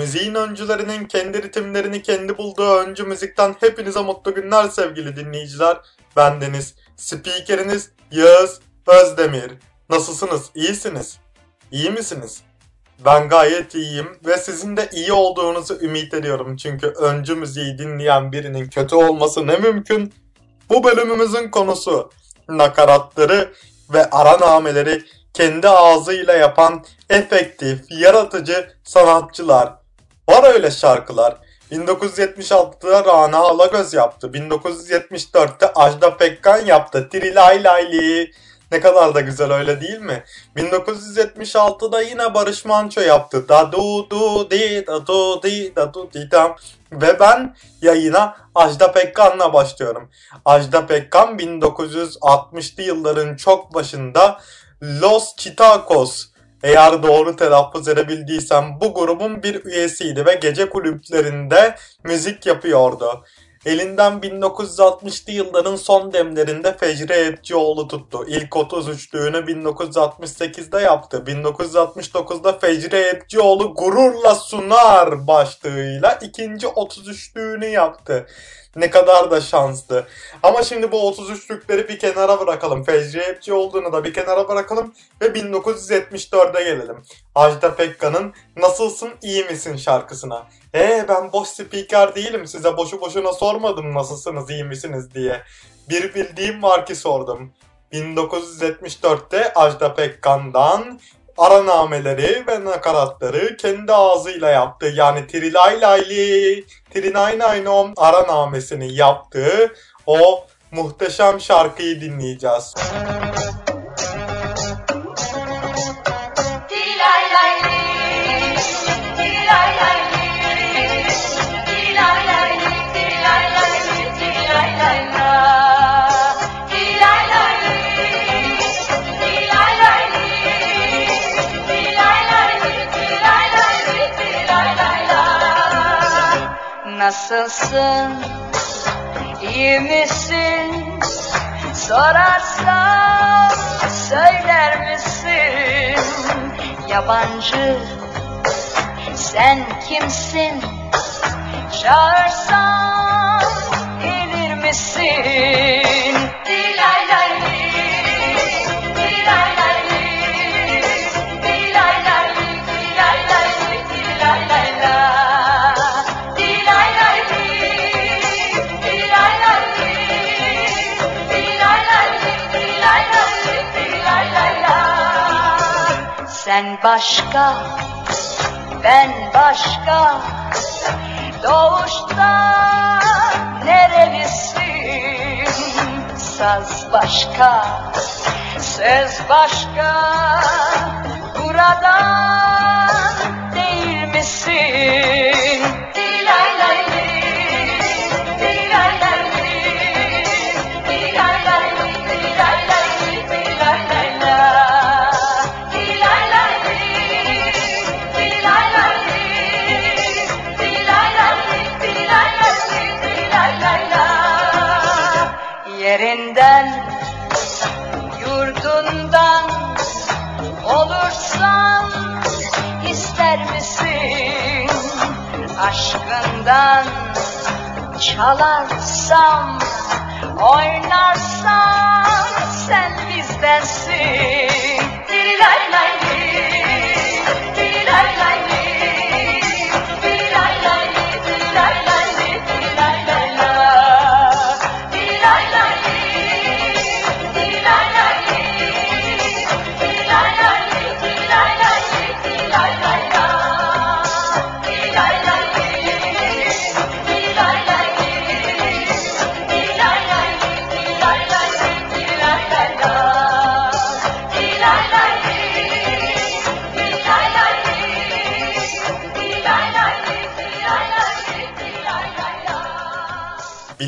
Müziğin öncülerinin kendi ritimlerini kendi bulduğu öncü müzikten hepinize mutlu günler sevgili dinleyiciler. Ben Deniz, spikeriniz Yağız Özdemir. Nasılsınız? İyisiniz? İyi misiniz? Ben gayet iyiyim ve sizin de iyi olduğunuzu ümit ediyorum. Çünkü öncü müziği dinleyen birinin kötü olması ne mümkün? Bu bölümümüzün konusu nakaratları ve aranameleri kendi ağzıyla yapan efektif, yaratıcı sanatçılar. Var öyle şarkılar. 1976'da Rana Alagöz yaptı. 1974'te Ajda Pekkan yaptı. Trilay Layli. Ne kadar da güzel öyle değil mi? 1976'da yine Barış Manço yaptı. Da du du di da du di da du di dam. Ve ben yayına Ajda Pekkan'la başlıyorum. Ajda Pekkan 1960'lı yılların çok başında Los Chitacos eğer doğru telaffuz edebildiysem bu grubun bir üyesiydi ve gece kulüplerinde müzik yapıyordu. Elinden 1960'lı yılların son demlerinde Fecri Ebcioğlu tuttu. İlk 33'lüğünü 1968'de yaptı. 1969'da Fecri Ebcioğlu gururla sunar başlığıyla ikinci 33'lüğünü yaptı. Ne kadar da şanslı. Ama şimdi bu 33'lükleri bir kenara bırakalım. Fecri Hepçi olduğunu da bir kenara bırakalım. Ve 1974'e gelelim. Ajda Pekkan'ın Nasılsın iyi misin şarkısına. Ee ben boş spiker değilim. Size boşu boşuna sormadım nasılsınız iyi misiniz diye. Bir bildiğim var ki sordum. 1974'te Ajda Pekkan'dan aranameleri ve nakaratları kendi ağzıyla yaptı. Yani Trilay Layli, Trinaynaynom aranamesini yaptığı o muhteşem şarkıyı dinleyeceğiz. Nasılsın? İyi misin? Sorarsam söyler misin? Yabancı sen kimsin? Çağırsam gelir misin? Sen başka, ben başka, doğuşta nerelisin? Saz başka, söz başka, buradan değil misin? Yerinden yurdundan olursan ister misin? Aşkından çalarsam oynarsam sen bizdensin. Dilay lay dilay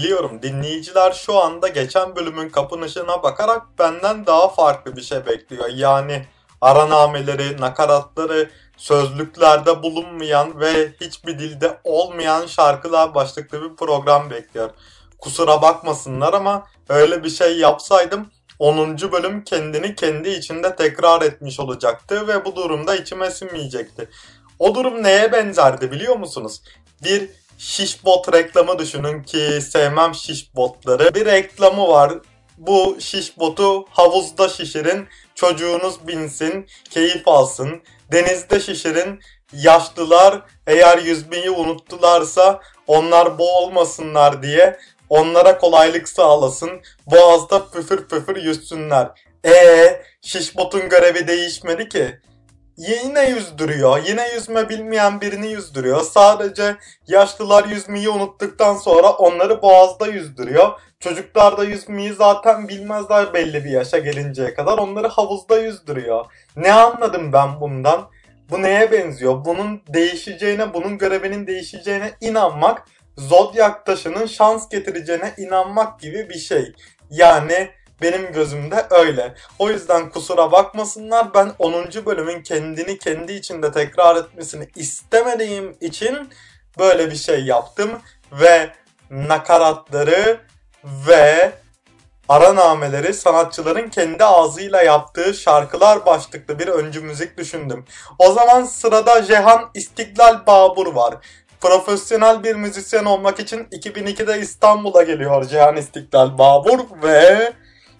Biliyorum dinleyiciler şu anda geçen bölümün kapanışına bakarak benden daha farklı bir şey bekliyor. Yani aranameleri, nakaratları, sözlüklerde bulunmayan ve hiçbir dilde olmayan şarkılar başlıklı bir program bekliyor. Kusura bakmasınlar ama öyle bir şey yapsaydım 10. bölüm kendini kendi içinde tekrar etmiş olacaktı ve bu durumda içime sinmeyecekti. O durum neye benzerdi biliyor musunuz? Bir şişbot reklamı düşünün ki sevmem şişbotları. Bir reklamı var. Bu şişbotu havuzda şişirin, çocuğunuz binsin, keyif alsın. Denizde şişirin, yaşlılar eğer yüzmeyi unuttularsa onlar boğulmasınlar diye onlara kolaylık sağlasın. Boğazda püfür püfür yüzsünler. E şişbotun görevi değişmedi ki. Yine yüzdürüyor. Yine yüzme bilmeyen birini yüzdürüyor. Sadece yaşlılar yüzmeyi unuttuktan sonra onları boğazda yüzdürüyor. Çocuklar da yüzmeyi zaten bilmezler belli bir yaşa gelinceye kadar. Onları havuzda yüzdürüyor. Ne anladım ben bundan? Bu neye benziyor? Bunun değişeceğine, bunun görevinin değişeceğine inanmak, zodyak taşının şans getireceğine inanmak gibi bir şey. Yani benim gözümde öyle. O yüzden kusura bakmasınlar ben 10. bölümün kendini kendi içinde tekrar etmesini istemediğim için böyle bir şey yaptım ve nakaratları ve aranameleri sanatçıların kendi ağzıyla yaptığı şarkılar başlıklı bir öncü müzik düşündüm. O zaman sırada Jehan İstiklal Babur var. Profesyonel bir müzisyen olmak için 2002'de İstanbul'a geliyor Cihan İstiklal Babur ve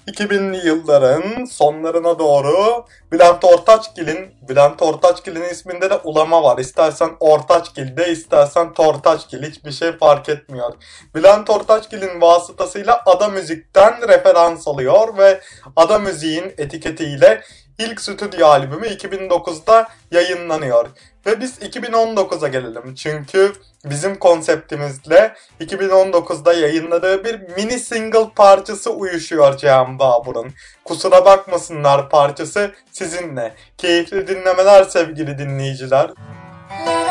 2000'li yılların sonlarına doğru Bülent Ortaçgil'in Bülent Ortaçgil'in isminde de ulama var. İstersen Ortaçgil de istersen Tortaçgil hiçbir şey fark etmiyor. Bülent Ortaçgil'in vasıtasıyla Ada Müzik'ten referans alıyor ve Ada Müzik'in etiketiyle ilk stüdyo albümü 2009'da yayınlanıyor. Ve biz 2019'a gelelim. Çünkü bizim konseptimizle 2019'da yayınladığı bir mini single parçası uyuşuyor Cihan Babur'un. Kusura bakmasınlar parçası sizinle. Keyifli dinlemeler sevgili dinleyiciler. La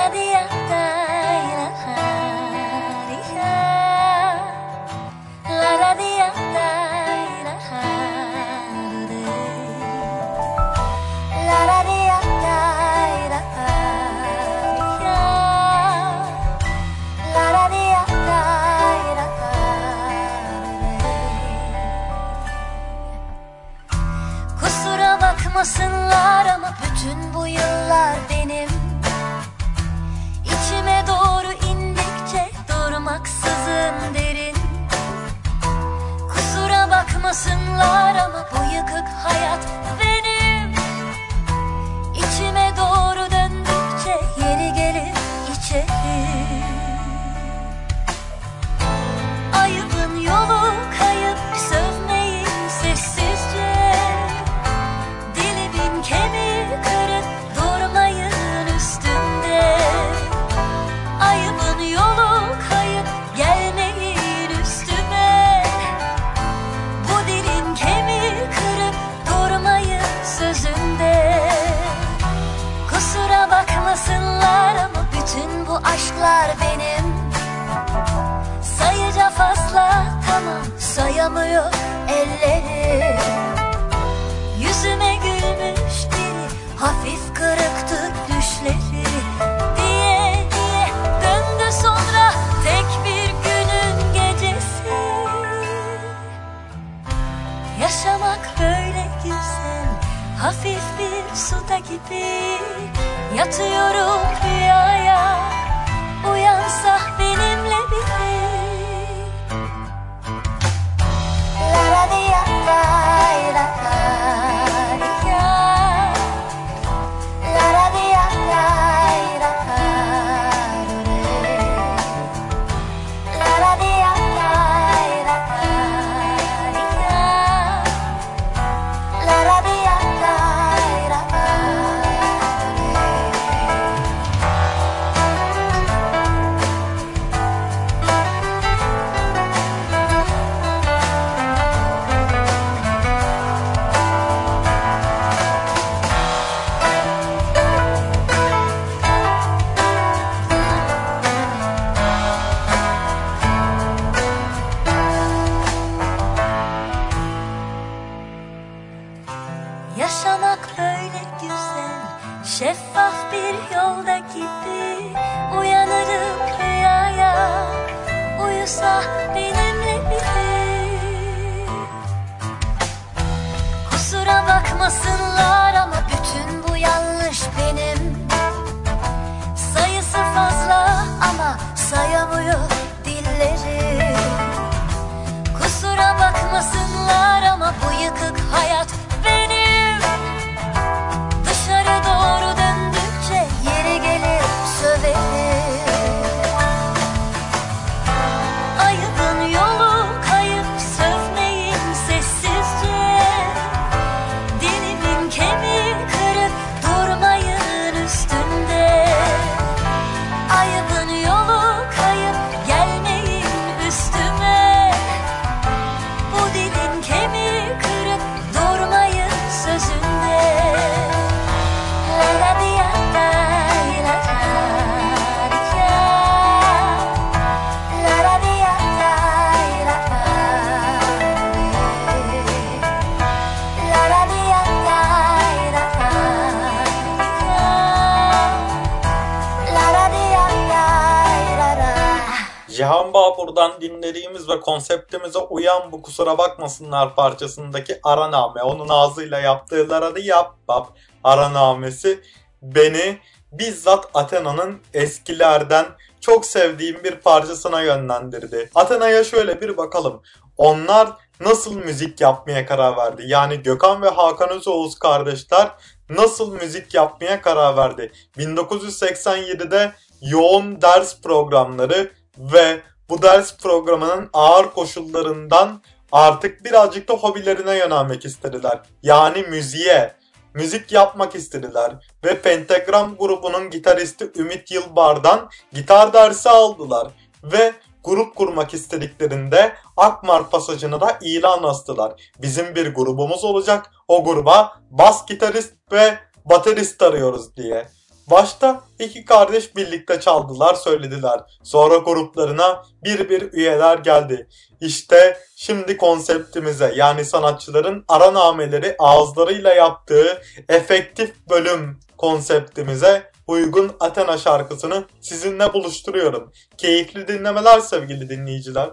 Cihan Babur'dan dinlediğimiz ve konseptimize uyan bu kusura bakmasınlar parçasındaki araname, onun ağzıyla yaptığı laradı yap bab aranamesi beni bizzat Athena'nın eskilerden çok sevdiğim bir parçasına yönlendirdi. Athena'ya şöyle bir bakalım. Onlar nasıl müzik yapmaya karar verdi? Yani Gökhan ve Hakan Özoğuz kardeşler nasıl müzik yapmaya karar verdi? 1987'de yoğun ders programları ve bu ders programının ağır koşullarından artık birazcık da hobilerine yönelmek istediler. Yani müziğe, müzik yapmak istediler ve Pentagram grubunun gitaristi Ümit Yılbar'dan gitar dersi aldılar ve grup kurmak istediklerinde Akmar pasajına da ilan astılar. Bizim bir grubumuz olacak. O gruba bas gitarist ve baterist arıyoruz diye. Başta iki kardeş birlikte çaldılar, söylediler. Sonra gruplarına bir bir üyeler geldi. İşte şimdi konseptimize yani sanatçıların aranameleri ağızlarıyla yaptığı efektif bölüm konseptimize uygun Athena şarkısını sizinle buluşturuyorum. Keyifli dinlemeler sevgili dinleyiciler.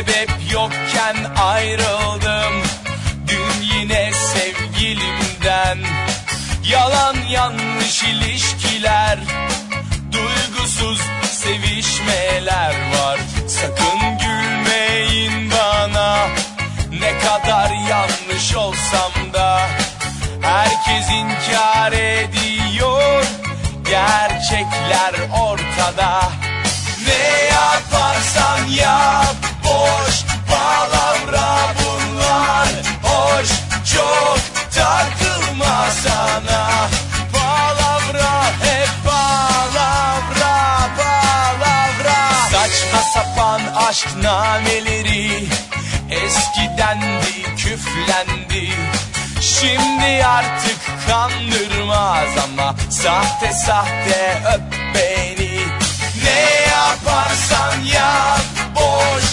Sebep yokken ayrıldım. Dün yine sevgilimden. Yalan yanlış ilişkiler Duygusuz sevişmeler var. Sakın gülmeyin bana. Ne kadar yanlış olsam da Herkes inkar ediyor. Gerçekler ortada Eskidendi küflendi. Şimdi artık kandırmaz ama Sahte sahte öp beni. Ne yaparsan yap boş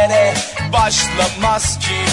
kere başlamaz ki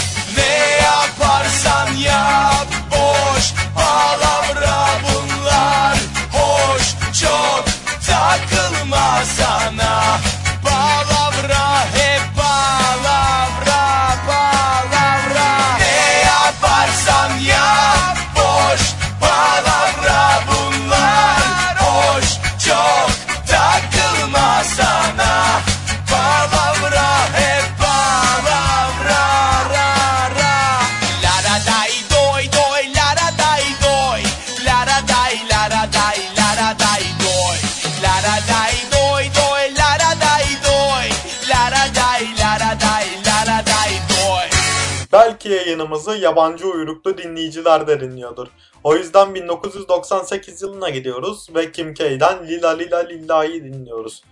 yayınımızı yabancı uyruklu dinleyiciler de dinliyordur. O yüzden 1998 yılına gidiyoruz ve Kim K'den Lila Lila Lilla'yı dinliyoruz.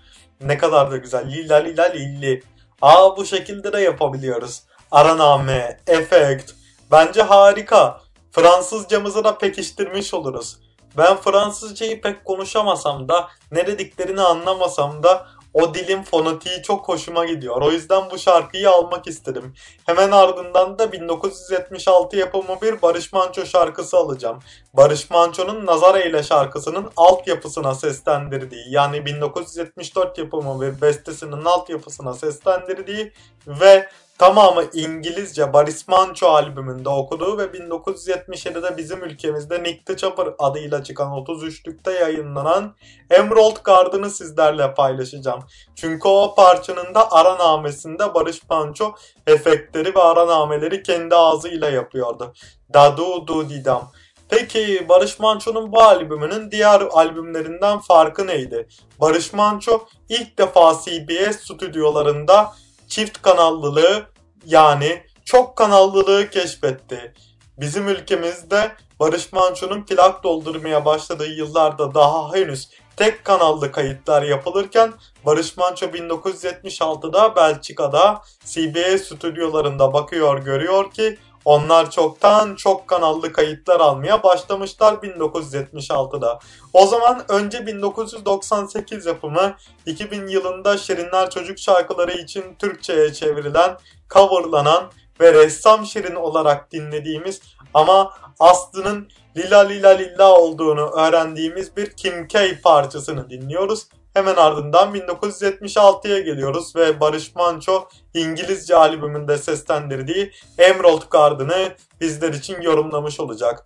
Ne kadar da güzel. Lila Lila Lilli. Aa bu şekilde de yapabiliyoruz. Araname, efekt. Bence harika. Fransızcamızı da pekiştirmiş oluruz. Ben Fransızcayı pek konuşamasam da ne dediklerini anlamasam da o dilin fonetiği çok hoşuma gidiyor. O yüzden bu şarkıyı almak istedim. Hemen ardından da 1976 yapımı bir Barış Manço şarkısı alacağım. Barış Manço'nun Nazar Eyle şarkısının altyapısına seslendirdiği yani 1974 yapımı bir bestesinin altyapısına seslendirdiği ve tamamı İngilizce Barış Manço albümünde okuduğu ve 1977'de bizim ülkemizde Nick the Chopper adıyla çıkan 33'lükte yayınlanan Emerald Garden'ı sizlerle paylaşacağım. Çünkü o parçanın da aranamesinde Barış Manço efektleri ve aranameleri kendi ağzıyla yapıyordu. Dadu du didam. Peki Barış Manço'nun bu albümünün diğer albümlerinden farkı neydi? Barış Manço ilk defa CBS stüdyolarında çift kanallılığı yani çok kanallılığı keşfetti. Bizim ülkemizde Barış Manço'nun plak doldurmaya başladığı yıllarda daha henüz tek kanallı kayıtlar yapılırken Barış Manço 1976'da Belçika'da CBS stüdyolarında bakıyor görüyor ki onlar çoktan çok kanallı kayıtlar almaya başlamışlar 1976'da. O zaman önce 1998 yapımı 2000 yılında Şirinler Çocuk şarkıları için Türkçe'ye çevrilen, coverlanan ve ressam Şirin olarak dinlediğimiz ama aslının Lila Lila Lilla olduğunu öğrendiğimiz bir Kim K parçasını dinliyoruz. Hemen ardından 1976'ya geliyoruz ve Barış Manço İngilizce albümünde seslendirdiği Emerald Garden'ı bizler için yorumlamış olacak.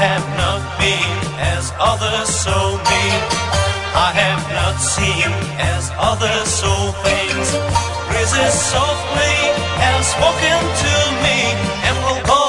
Have not been as others so mean. I have not seen as others so things. Breezes softly have spoken to me. Emerald golden,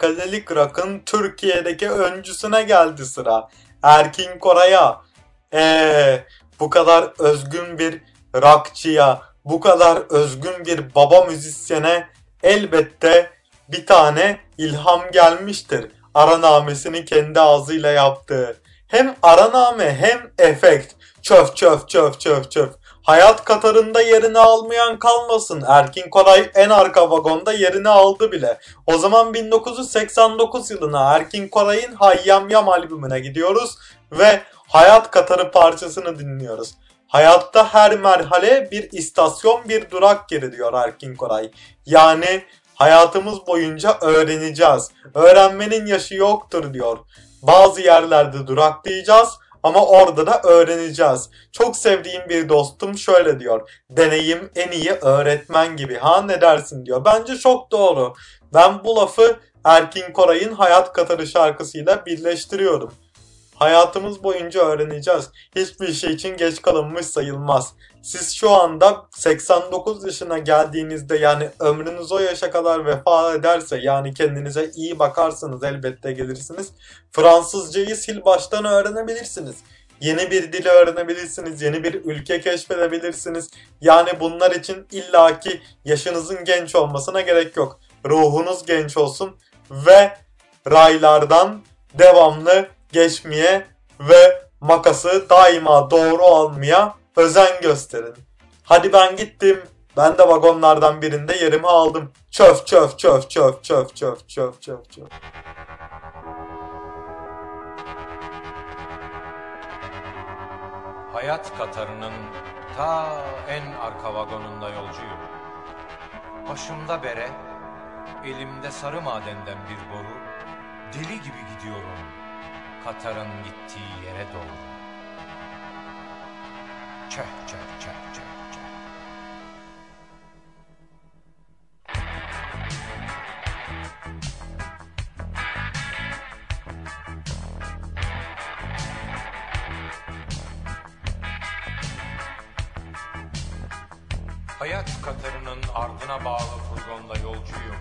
Psychedelic Rock'ın Türkiye'deki öncüsüne geldi sıra. Erkin Koray'a. Eee bu kadar özgün bir rockçıya, bu kadar özgün bir baba müzisyene elbette bir tane ilham gelmiştir. Aranamesini kendi ağzıyla yaptığı. Hem araname hem efekt. Çöf çöf çöf çöf çöf. Hayat Katar'ında yerini almayan kalmasın. Erkin Koray en arka vagonda yerini aldı bile. O zaman 1989 yılına Erkin Koray'ın Hayyam Yam albümüne gidiyoruz ve Hayat Katarı parçasını dinliyoruz. Hayatta her merhale bir istasyon bir durak yeri diyor Erkin Koray. Yani hayatımız boyunca öğreneceğiz. Öğrenmenin yaşı yoktur diyor. Bazı yerlerde duraklayacağız ama orada da öğreneceğiz. Çok sevdiğim bir dostum şöyle diyor. Deneyim en iyi öğretmen gibi. Ha ne dersin diyor. Bence çok doğru. Ben bu lafı Erkin Koray'ın Hayat Katarı şarkısıyla birleştiriyorum. Hayatımız boyunca öğreneceğiz. Hiçbir şey için geç kalınmış sayılmaz. Siz şu anda 89 yaşına geldiğinizde yani ömrünüz o yaşa kadar vefa ederse yani kendinize iyi bakarsanız elbette gelirsiniz. Fransızcayı sil baştan öğrenebilirsiniz. Yeni bir dili öğrenebilirsiniz, yeni bir ülke keşfedebilirsiniz. Yani bunlar için illaki yaşınızın genç olmasına gerek yok. Ruhunuz genç olsun ve raylardan devamlı geçmeye ve makası daima doğru almaya özen gösterin. Hadi ben gittim. Ben de vagonlardan birinde yerimi aldım. Çöf çöf çöf çöf çöf çöf çöf çöf çöf. Hayat Katarı'nın ta en arka vagonunda yolcuyum. Başımda bere, elimde sarı madenden bir boru, deli gibi gidiyorum Katar'ın gittiği yere doğru. Çeh çeh çeh. Hayat Katarı'nın ardına bağlı furgonda yolcuyum.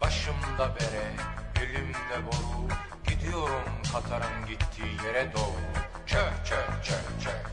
Başımda bere, elimde boru, gidiyorum Katar'ın gittiği yere doğru. check, check.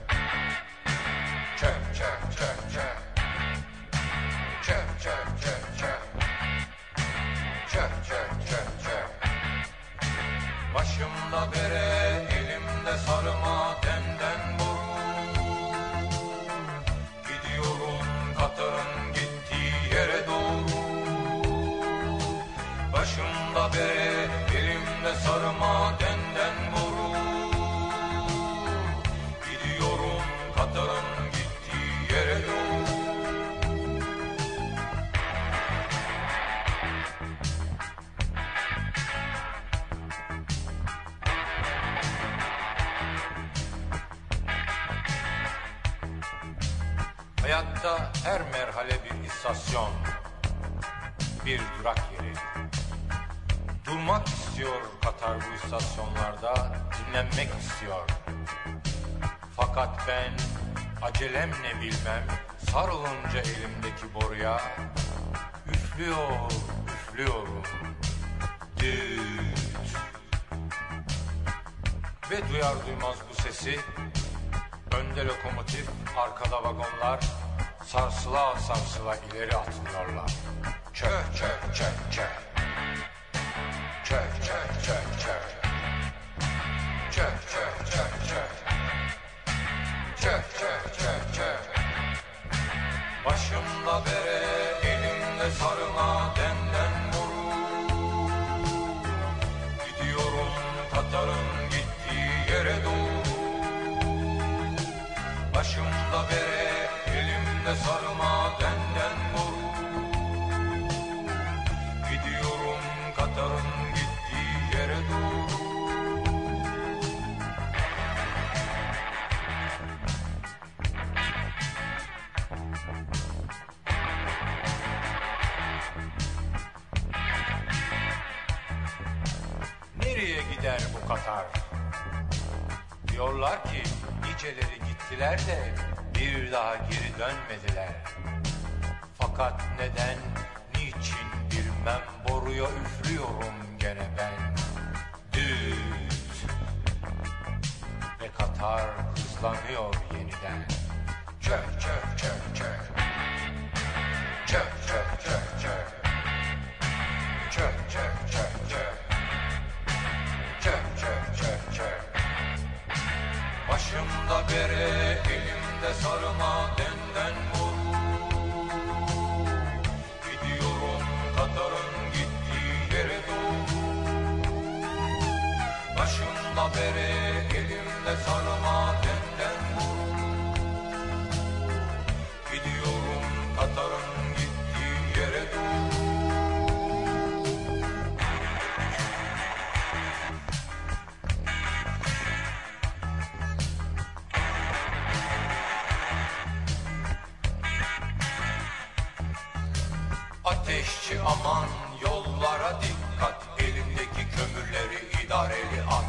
Acelem ne bilmem sarılınca elimdeki boruya Üflüyor, üflüyorum Düt Ve duyar duymaz bu sesi Önde lokomotif, arkada vagonlar Sarsıla sarsıla ileri atılıyorlar. Çöh çöh. ateşçi aman yollara dikkat. Elindeki kömürleri idareli at.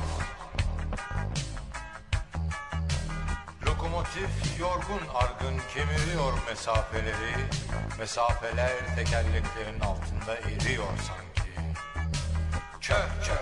Lokomotif yorgun argın kemiriyor mesafeleri. Mesafeler tekerleklerin altında eriyor sanki. Çöp çöp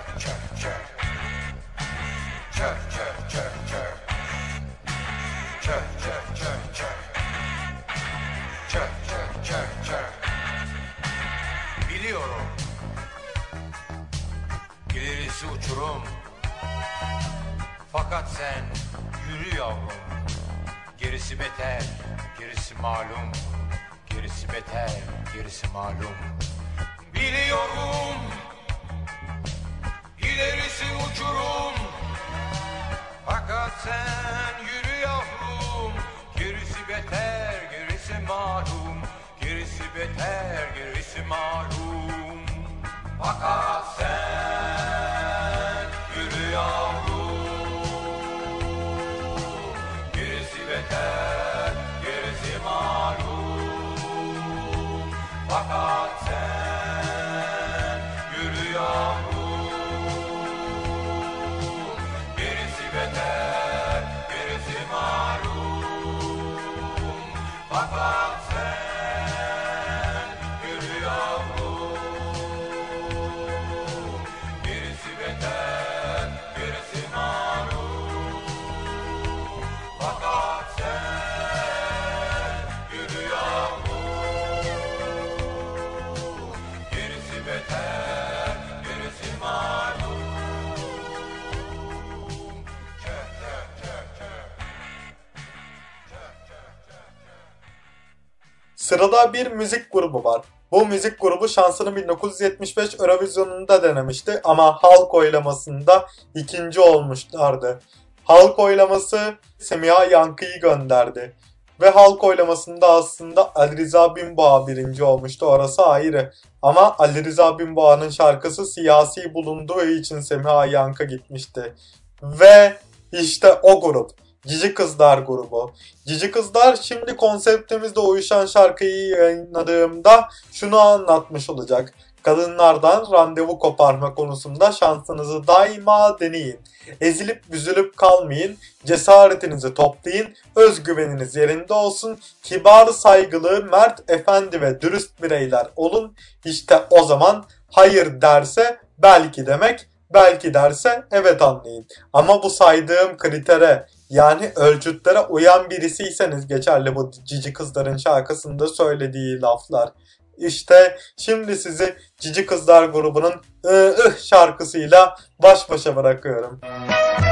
Sırada bir müzik grubu var. Bu müzik grubu şansını 1975 Eurovision'unda denemişti ama halk oylamasında ikinci olmuşlardı. Halk oylaması Semiha Yankı'yı gönderdi. Ve halk oylamasında aslında Ali Rıza Binboğa birinci olmuştu orası ayrı. Ama Ali Rıza Binboğa'nın şarkısı siyasi bulunduğu için Semiha Yankı gitmişti. Ve işte o grup. Cici Kızlar grubu. Cici Kızlar şimdi konseptimizde uyuşan şarkıyı yayınladığımda şunu anlatmış olacak. Kadınlardan randevu koparma konusunda şansınızı daima deneyin. Ezilip büzülüp kalmayın, cesaretinizi toplayın, özgüveniniz yerinde olsun, kibar, saygılı, mert, efendi ve dürüst bireyler olun. İşte o zaman hayır derse belki demek, belki derse evet anlayın. Ama bu saydığım kritere yani ölçütlere uyan birisiyseniz geçerli bu cici kızların şarkısında söylediği laflar. İşte şimdi sizi Cici Kızlar grubunun ıh ıh şarkısıyla baş başa bırakıyorum. Gel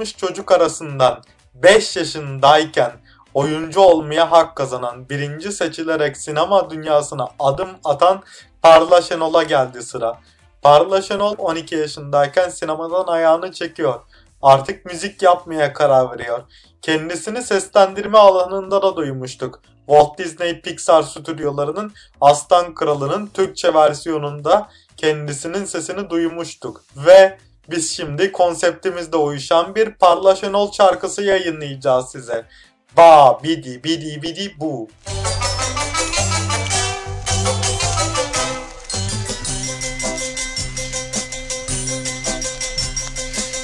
260 çocuk arasından 5 yaşındayken oyuncu olmaya hak kazanan, birinci seçilerek sinema dünyasına adım atan Parla Şenol'a geldi sıra. Parla Şenol 12 yaşındayken sinemadan ayağını çekiyor. Artık müzik yapmaya karar veriyor. Kendisini seslendirme alanında da duymuştuk. Walt Disney Pixar stüdyolarının Aslan Kralı'nın Türkçe versiyonunda kendisinin sesini duymuştuk. Ve biz şimdi konseptimizde uyuşan bir Parla Şenol şarkısı yayınlayacağız size. Ba bidi bidi bidi bu.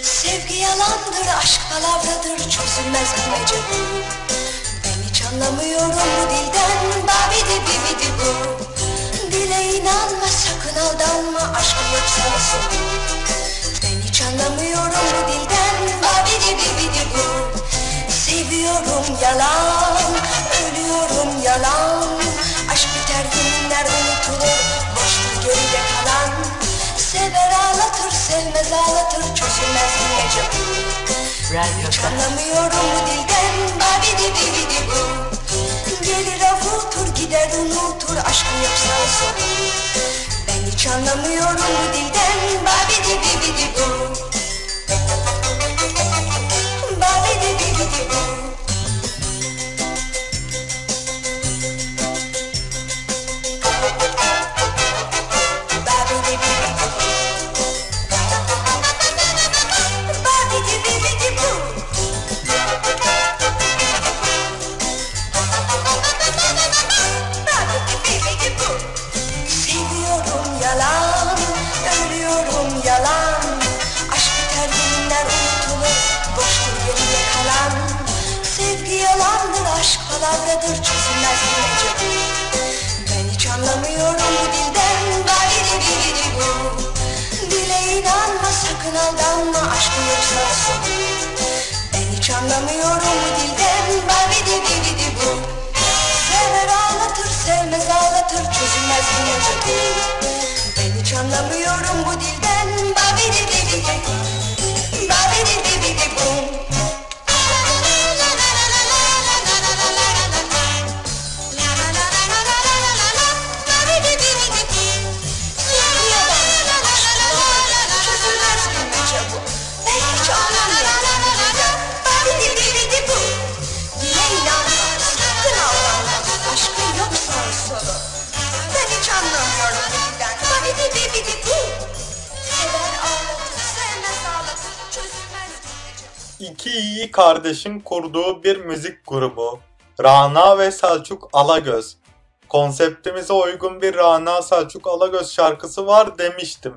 Sevgi yalandır, aşk palavradır, çözülmez bilmece bu. Ben hiç anlamıyorum bu dilden, babidi bibidi bu. Dile inanma, sakın aldanma, aşkı yok sanırsın. Ben hiç anlamıyorum bu dilden, babidi bibidi bu. Seviyorum yalan, ölüyorum yalan. Aşk biter günler unutulur, boştur geride kalan. Sever ağlatır, sevmez ağlatır, çözülmez bilmece bu. Hiç anlamıyorum bu dilden, babidi bibidi bu. Gelir avutur, gider unutur, aşkı yoksa sorun. Ben hiç anlamıyorum bu dilden, babidi bibidi bu. Anlamıyorum bu dilden Babidi bibidi bu? Sever ağlatır sevmez ağlatır çözülmez bu Ben hiç anlamıyorum bu dilden kardeşin kurduğu bir müzik grubu. Rana ve Selçuk Alagöz. Konseptimize uygun bir Rana Selçuk Alagöz şarkısı var demiştim.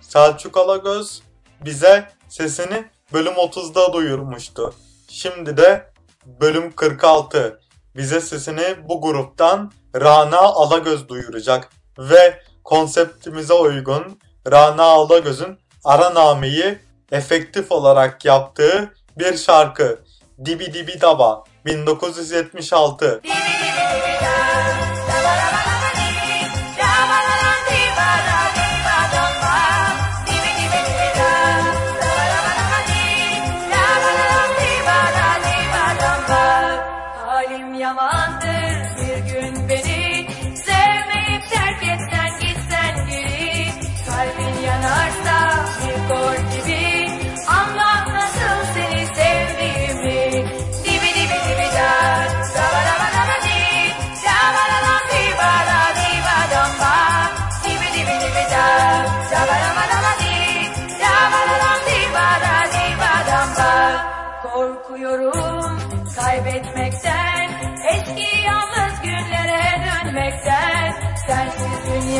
Selçuk Alagöz bize sesini bölüm 30'da duyurmuştu. Şimdi de bölüm 46 bize sesini bu gruptan Rana Alagöz duyuracak ve konseptimize uygun Rana Alagöz'ün Araname'yi efektif olarak yaptığı bir şarkı. Dibi Dibi Daba 1976 Halim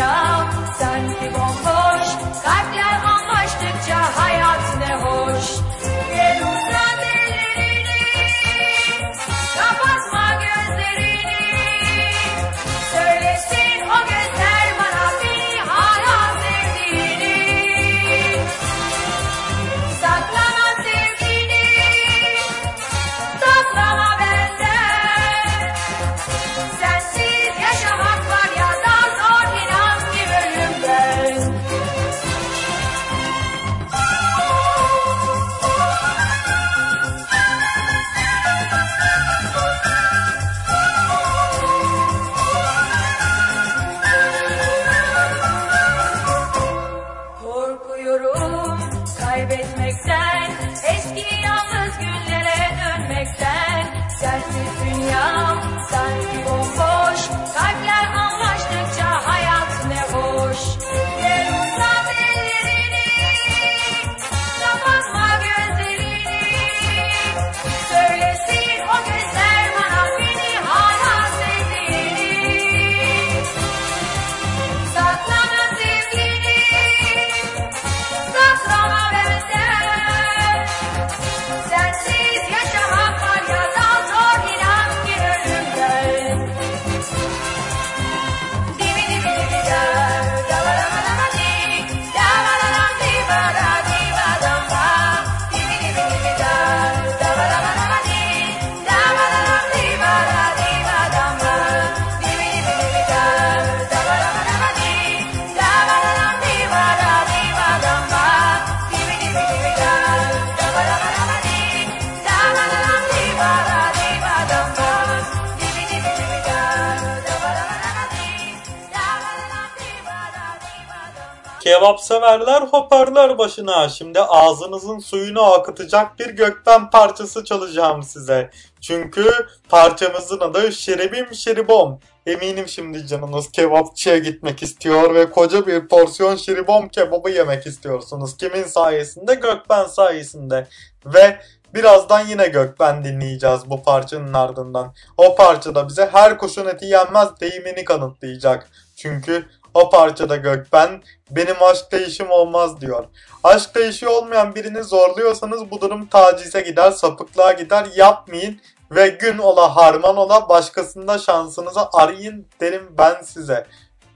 out, sun keep. Severler hoparlör başına. Şimdi ağzınızın suyunu akıtacak bir gökten parçası çalacağım size. Çünkü parçamızın adı Şeribim Şeribom. Eminim şimdi canınız kebapçıya gitmek istiyor ve koca bir porsiyon şeribom kebabı yemek istiyorsunuz. Kimin sayesinde? Gökben sayesinde. Ve birazdan yine Gökben dinleyeceğiz bu parçanın ardından. O parçada bize her kuşun eti yenmez deyimini kanıtlayacak. Çünkü O parçada Gökben benim aşkta işim olmaz diyor. Aşkta işi olmayan birini zorluyorsanız bu durum tacize gider, sapıklığa gider. Yapmayın ve gün ola harman ola başkasında şansınızı arayın derim ben size.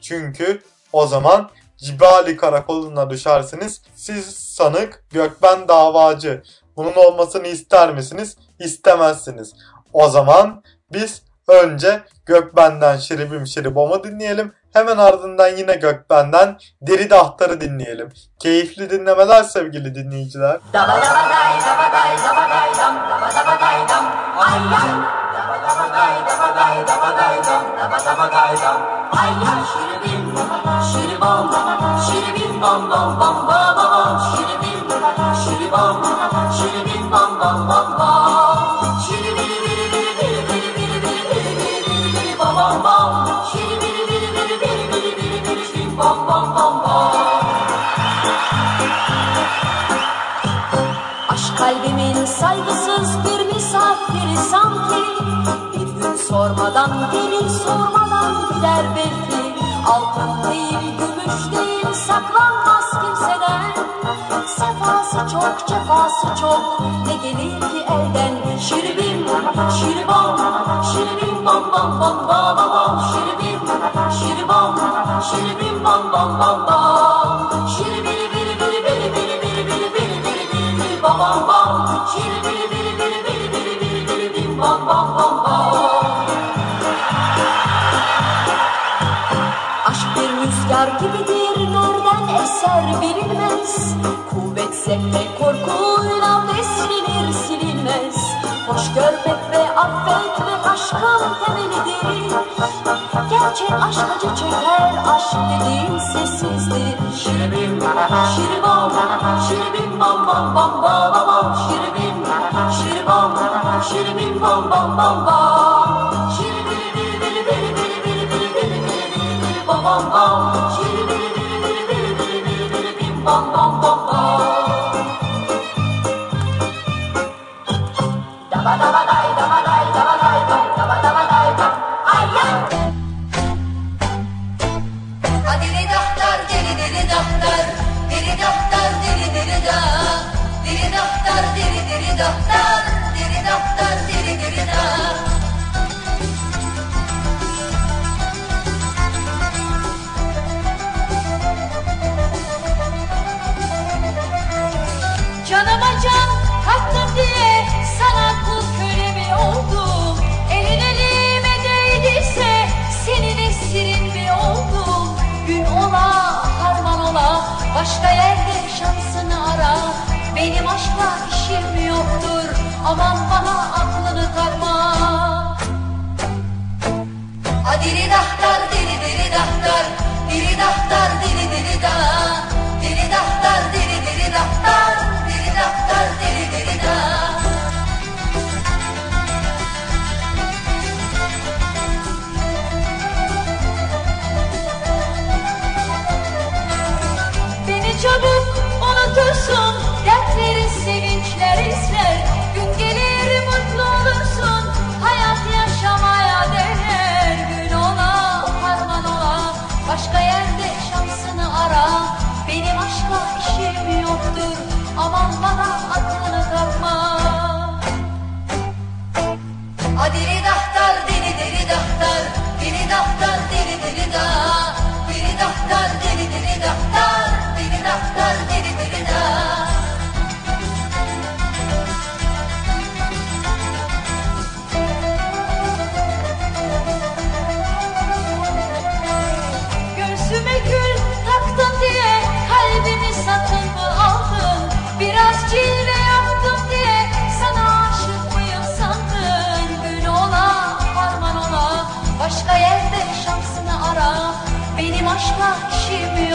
Çünkü o zaman Cibali karakoluna düşersiniz. Siz sanık, Gökben davacı. Bunun olmasını ister misiniz? İstemezsiniz. O zaman biz önce Gökben'den Şiribim Şiribom'u dinleyelim. Hemen ardından yine Gökben'den Deri Dahtar'ı dinleyelim. Keyifli dinlemeler sevgili dinleyiciler. Daba daba bam bam bam bam bam. Sormadan gelir sormadan gider belki Altın değil gümüş değil saklanmaz kimseden Sefası çok cefası çok ne gelir ki elden Şiribim şiribom şiribim bom bom bom bom bom Şiribim şiribom şiribim bom bom bom bom Şiribiri biri biri biri biri biri biri biri biri biri biri bom bom bom Şiribiri biri biri biri biri biri biri biri bom zarar verilmez Kuvvetse de korkuyla beslenir silinmez Hoş görmek ve affetmek aşkın temelidir Gerçek aşk acı çeker aşk dediğin sessizdir Şirin bom, şirin bom bom bom bom bom, şirin, Şirbim, şirbam, şirbim bam bam bam bam bam Şirbim, şirbam, şirbim bam bam bam bam Şirbim, bam bam bam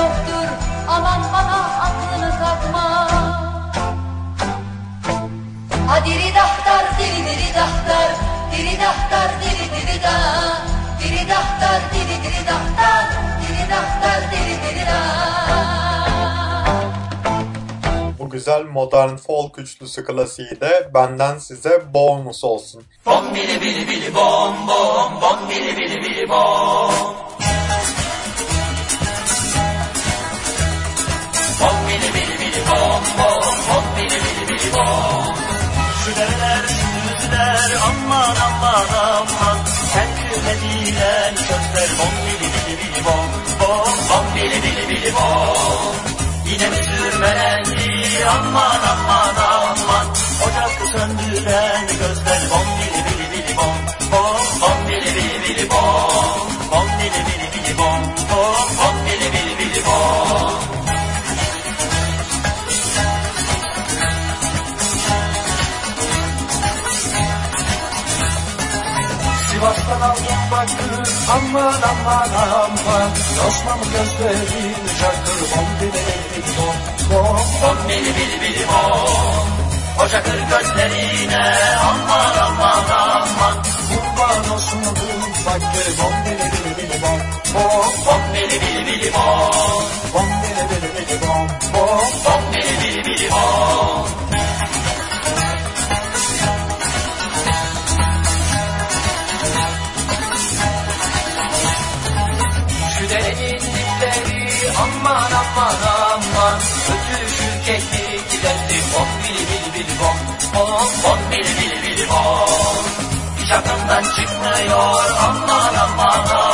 yoktur. Aman bana aklını takma. Ha dili dahtar dili dili dahtar. Dili dahtar dili dili da. Dili dahtar dili dili dahtar. Dili dahtar dili dili da. Bu güzel modern folk üçlüsü klasiği de benden size bonus olsun. bom bom. Bom bili bili bili bom Şu dereler sürdüler aman aman. Aman Kendime diyen sözler bom bili bili bili bom bom bom bili bili bili bom Yine mi sürmelendi? Aman aman aman aman aman Osmanlı gözleri şarkır bom bili bili bom bom bom bili bili bili bom O şakır gözlerine aman aman aman Kurban olsun bu bakır bom bili bili bili bom bom bom bili bili bili bom Bom bili bili bili bom bom bom bili bili bili bom aman aman. Ötüşür kekliklendi bom bili bili bili bom Bom bom bili bili bili bom Hiç aklımdan çıkmıyor aman aman aman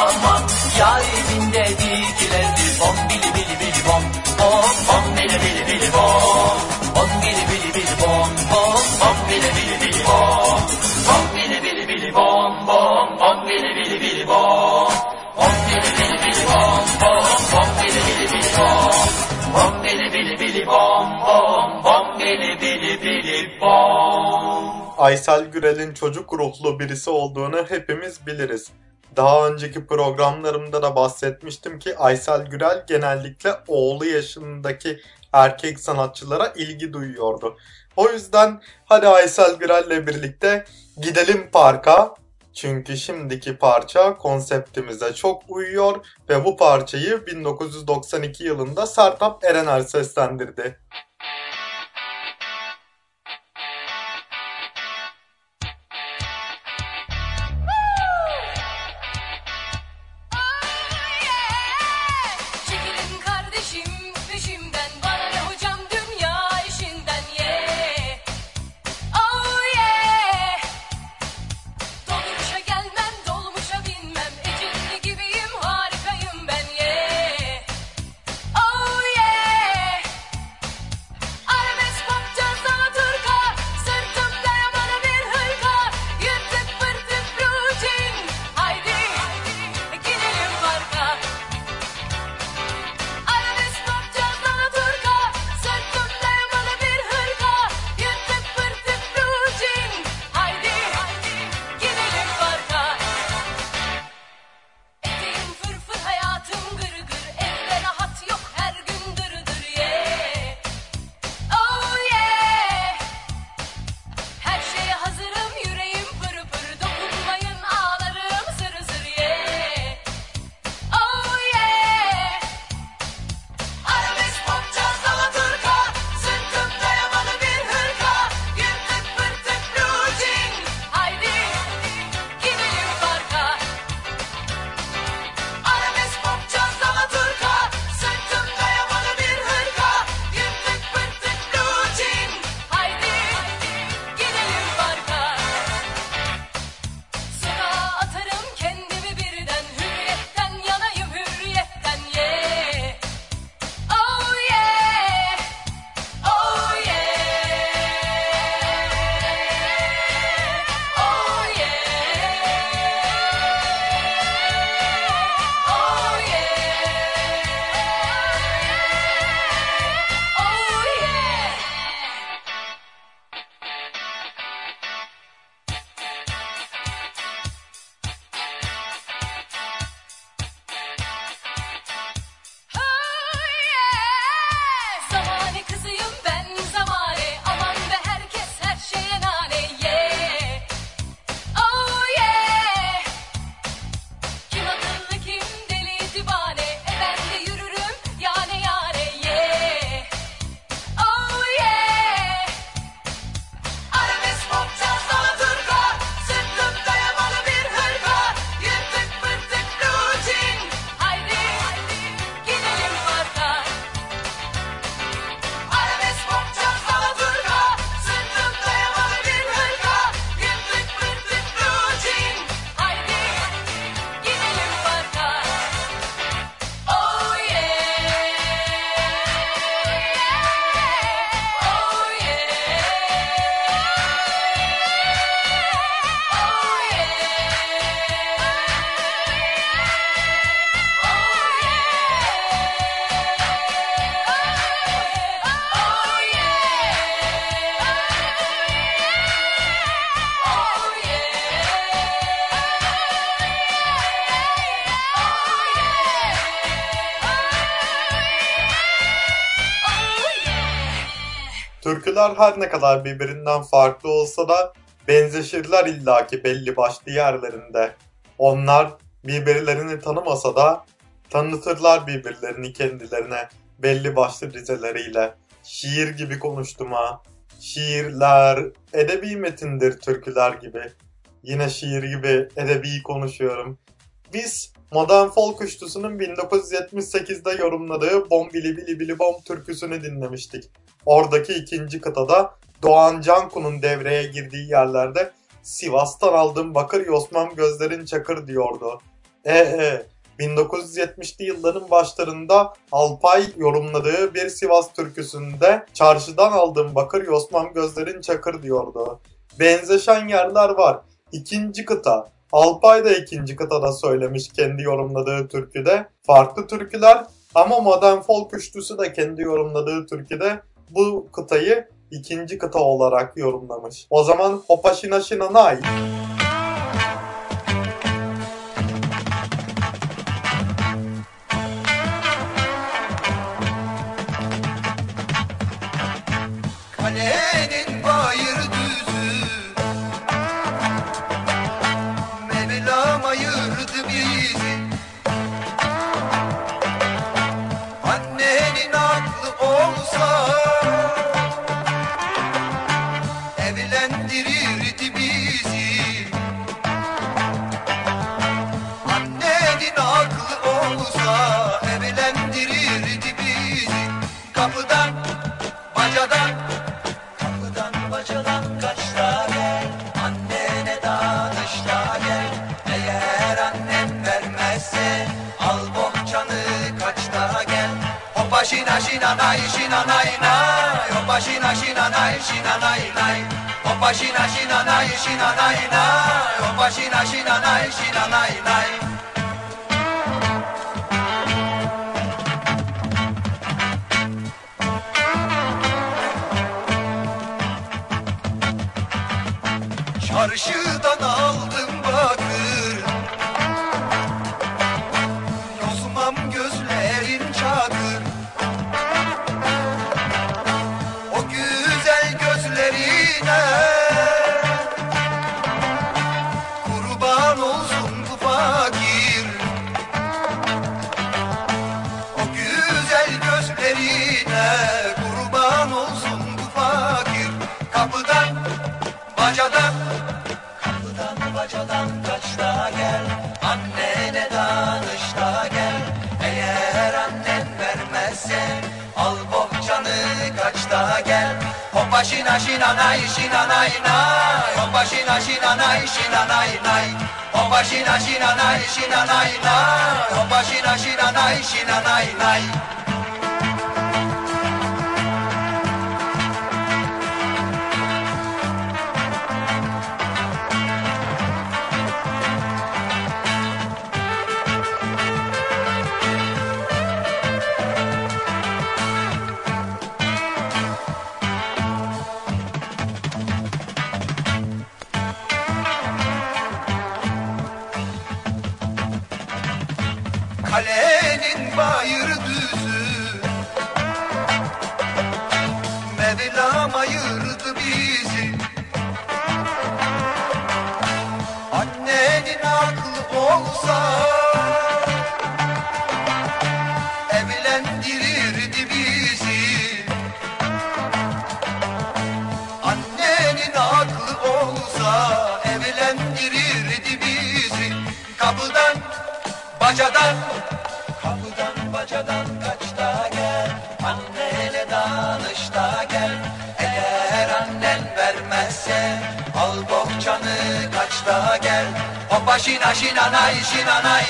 Aysel Gürel'in çocuk ruhlu birisi olduğunu hepimiz biliriz. Daha önceki programlarımda da bahsetmiştim ki Aysel Gürel genellikle oğlu yaşındaki erkek sanatçılara ilgi duyuyordu. O yüzden hadi Aysel Gürel'le birlikte gidelim parka. Çünkü şimdiki parça konseptimize çok uyuyor ve bu parçayı 1992 yılında Sertab Erener seslendirdi. Türküler her ne kadar birbirinden farklı olsa da benzeşirler illaki belli başlı yerlerinde. Onlar birbirlerini tanımasa da tanıtırlar birbirlerini kendilerine belli başlı dizeleriyle. Şiir gibi konuştum ha. Şiirler edebi metindir türküler gibi. Yine şiir gibi edebi konuşuyorum. Biz Modern Folk Üçlüsü'nün 1978'de yorumladığı Bom Bili Bili Bili Bom türküsünü dinlemiştik. Oradaki ikinci kıtada Doğan Canku'nun devreye girdiği yerlerde Sivas'tan aldığım bakır yosmam gözlerin çakır diyordu. E e 1970'li yılların başlarında Alpay yorumladığı bir Sivas türküsünde çarşıdan aldığım bakır yosmam gözlerin çakır diyordu. Benzeşen yerler var. İkinci kıta. Alpay da ikinci kıtada söylemiş kendi yorumladığı türküde. Farklı türküler ama Modern Folk üçlüsü de kendi yorumladığı türküde bu kıtayı ikinci kıta olarak yorumlamış. O zaman Hopaşina Şinanay. Şina şina nay şina nay nay Hoppa şina şina nay şina nay nay Hoppa şina şina nay şina nay nay Hoppa şina şina nay şina nay nay Çarşıdan şina şina nay şina nay nay Hoppa şina şina nay şina nay nay Hoppa şina şina nay şina nay nay Hoppa şina şina nay şina nay nay Kalenin bayır düzü Mevlam Hoppa şina şina nay şina nay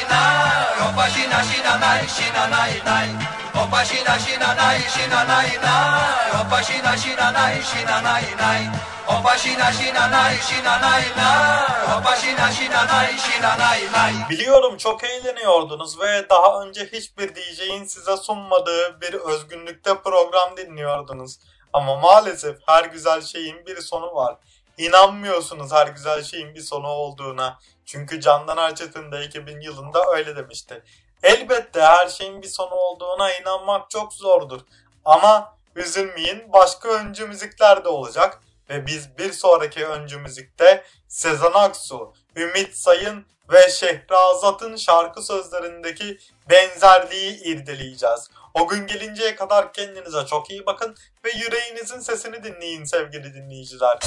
Hoppa şina şina nay şina nay nay Hoppa şina şina nay şina nay nay Hoppa şina şina nay şina nay nay Hoppa şina şina nay şina nay nay Hoppa şina şina nay şina nay nay Biliyorum çok eğleniyordunuz ve daha önce hiçbir DJ'in size sunmadığı bir özgünlükte program dinliyordunuz. Ama maalesef her güzel şeyin bir sonu var. İnanmıyorsunuz her güzel şeyin bir sonu olduğuna. Çünkü Candan Erçetin de 2000 yılında öyle demişti. Elbette her şeyin bir sonu olduğuna inanmak çok zordur. Ama üzülmeyin başka öncü müzikler de olacak. Ve biz bir sonraki öncü müzikte Sezen Aksu, Ümit Sayın ve Şehrazat'ın şarkı sözlerindeki benzerliği irdeleyeceğiz. O gün gelinceye kadar kendinize çok iyi bakın ve yüreğinizin sesini dinleyin sevgili dinleyiciler.